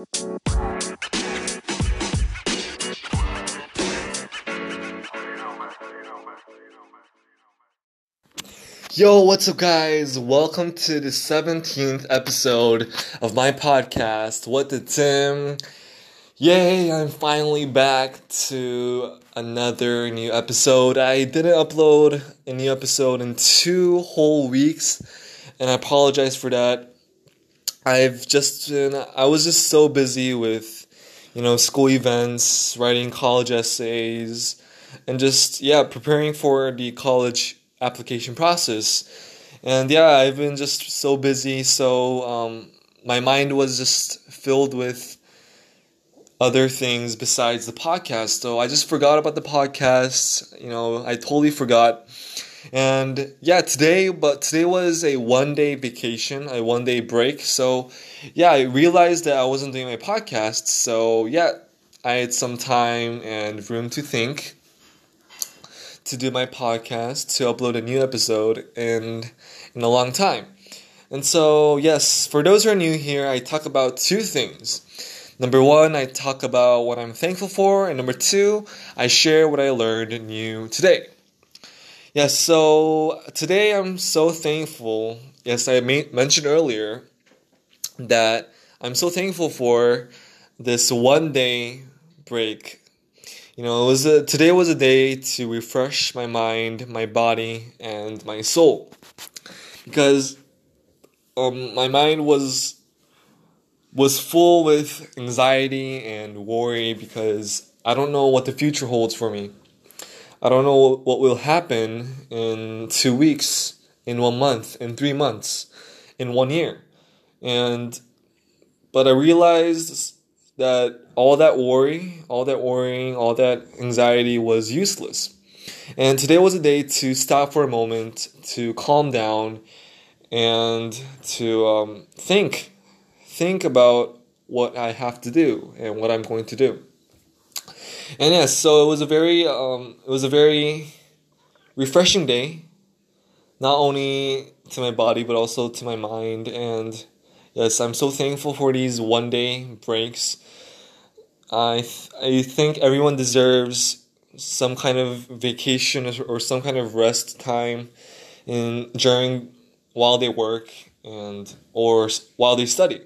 Yo, what's up, guys? Welcome to the 17th episode of my podcast, What the Tim. Yay, I'm finally back to another new episode. I didn't upload a new episode in two whole weeks, and I apologize for that. I've just been, I was just so busy with, you know, school events, writing college essays, and just, yeah, preparing for the college application process. And yeah, I've been just so busy, so um, my mind was just filled with other things besides the podcast. So I just forgot about the podcast. You know, I totally forgot. And yeah, today, but today was a one day vacation, a one day break. So yeah, I realized that I wasn't doing my podcast. So yeah, I had some time and room to think to do my podcast to upload a new episode in in a long time. And so, yes, for those who are new here, I talk about two things. Number one, I talk about what I'm thankful for, and number two, I share what I learned new today. Yes, so today I'm so thankful. Yes, I mentioned earlier that I'm so thankful for this one day break you know, it was a, today was a day to refresh my mind, my body, and my soul, because um, my mind was was full with anxiety and worry because I don't know what the future holds for me. I don't know what will happen in two weeks, in one month, in three months, in one year, and but I realized that all that worry, all that worrying, all that anxiety was useless. And today was a day to stop for a moment, to calm down, and to um, think, think about what I have to do and what I'm going to do. And yes, so it was a very, um, it was a very refreshing day, not only to my body but also to my mind. And yes, I'm so thankful for these one day breaks I th- I think everyone deserves some kind of vacation or some kind of rest time in during while they work and or while they study.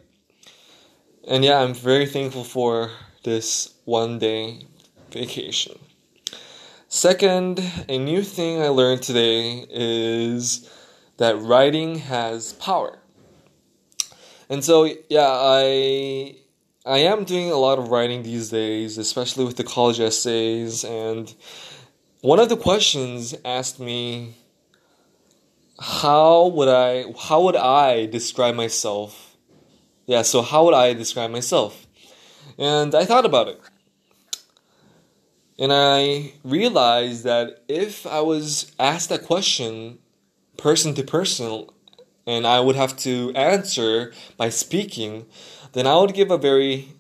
And yeah, I'm very thankful for this one day vacation. Second, a new thing I learned today is that writing has power. And so yeah, I I am doing a lot of writing these days, especially with the college essays. And one of the questions asked me, "How would I? How would I describe myself?" Yeah, so how would I describe myself? And I thought about it, and I realized that if I was asked that question, person to person, and I would have to answer by speaking then I would give a very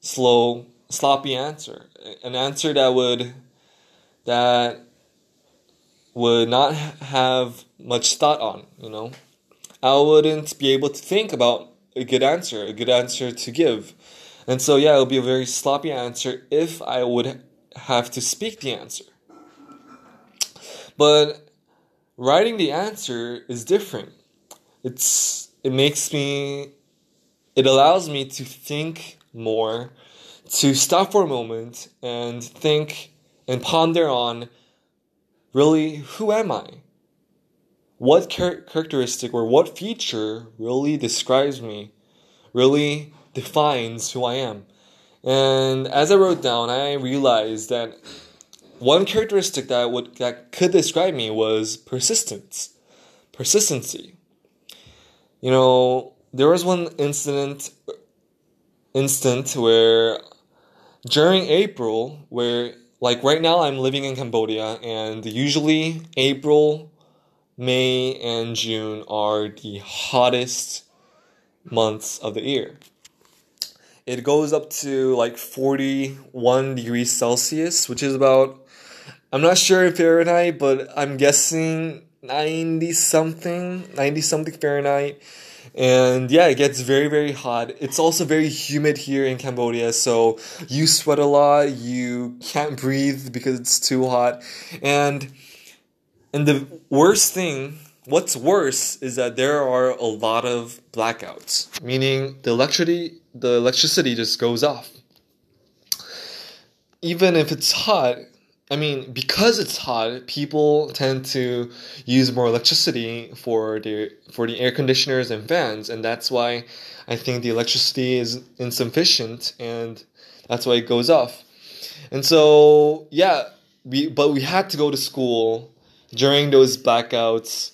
slow, sloppy answer. An answer that would that would not have much thought on, you know. I wouldn't be able to think about a good answer, a good answer to give. And so yeah, it would be a very sloppy answer if I would have to speak the answer. But writing the answer is different. It's it makes me it allows me to think more, to stop for a moment and think and ponder on really who am I? What char- characteristic or what feature really describes me, really defines who I am? And as I wrote down, I realized that one characteristic that would that could describe me was persistence, persistency. You know, there was one incident instant where during April where like right now I'm living in Cambodia and usually April, May and June are the hottest months of the year. It goes up to like 41 degrees Celsius, which is about I'm not sure in Fahrenheit, but I'm guessing 90 something, 90 something Fahrenheit And yeah, it gets very, very hot. It's also very humid here in Cambodia, so you sweat a lot, you can't breathe because it's too hot. And and the worst thing, what's worse is that there are a lot of blackouts, meaning the electricity the electricity just goes off. Even if it's hot, I mean, because it's hot, people tend to use more electricity for the for the air conditioners and fans, and that's why I think the electricity is insufficient, and that's why it goes off. And so, yeah, we but we had to go to school during those blackouts,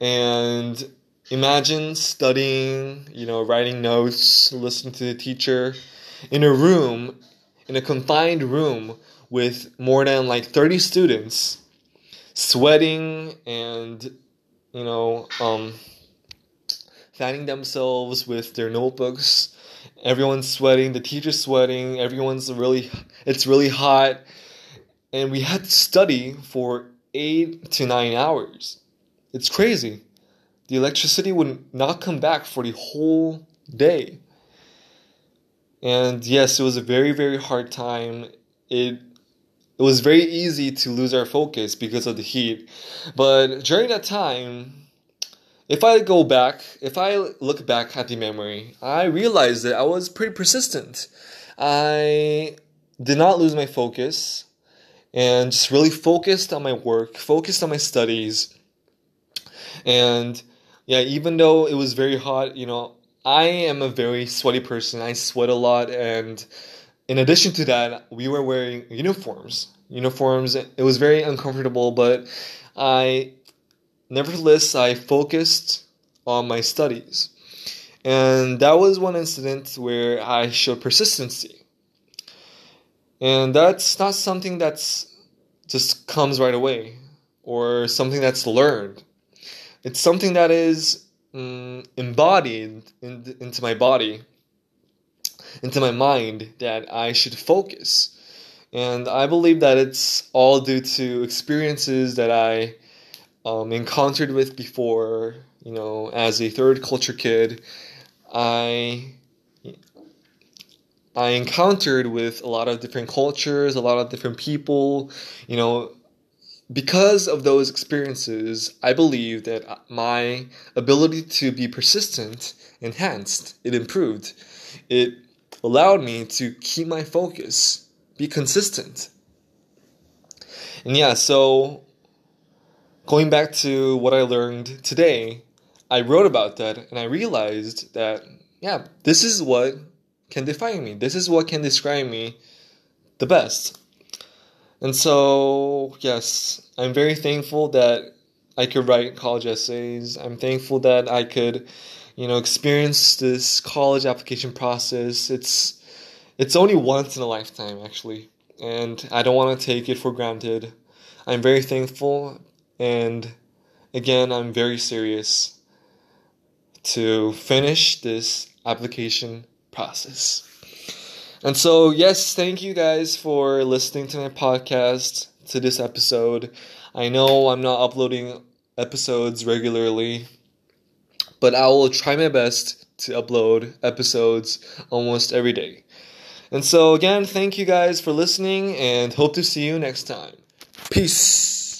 and imagine studying, you know, writing notes, listening to the teacher in a room, in a confined room with more than like 30 students sweating and you know um, fanning themselves with their notebooks. Everyone's sweating the teacher's sweating everyone's really it's really hot. And we had to study for eight to nine hours it's crazy the electricity would not come back for the whole day and yes it was a very very hard time it it was very easy to lose our focus because of the heat. But during that time, if I go back, if I look back at the memory, I realized that I was pretty persistent. I did not lose my focus and just really focused on my work, focused on my studies. And yeah, even though it was very hot, you know, I am a very sweaty person. I sweat a lot and in addition to that, we were wearing uniforms. Uniforms. It was very uncomfortable, but I, nevertheless, I focused on my studies, and that was one incident where I showed persistency. And that's not something that's just comes right away, or something that's learned. It's something that is mm, embodied in, into my body into my mind that I should focus. And I believe that it's all due to experiences that I um, encountered with before. You know, as a third culture kid, I I encountered with a lot of different cultures, a lot of different people. You know, because of those experiences, I believe that my ability to be persistent enhanced. It improved. It allowed me to keep my focus, be consistent. And yeah, so going back to what I learned today, I wrote about that and I realized that, yeah, this is what can define me. This is what can describe me the best. And so, yes, I'm very thankful that I could write college essays. I'm thankful that I could you know, experience this college application process. It's it's only once in a lifetime actually, and I don't want to take it for granted. I'm very thankful and again, I'm very serious to finish this application process. And so, yes, thank you guys for listening to my podcast, to this episode. I know I'm not uploading episodes regularly but I will try my best to upload episodes almost every day. And so, again, thank you guys for listening and hope to see you next time. Peace.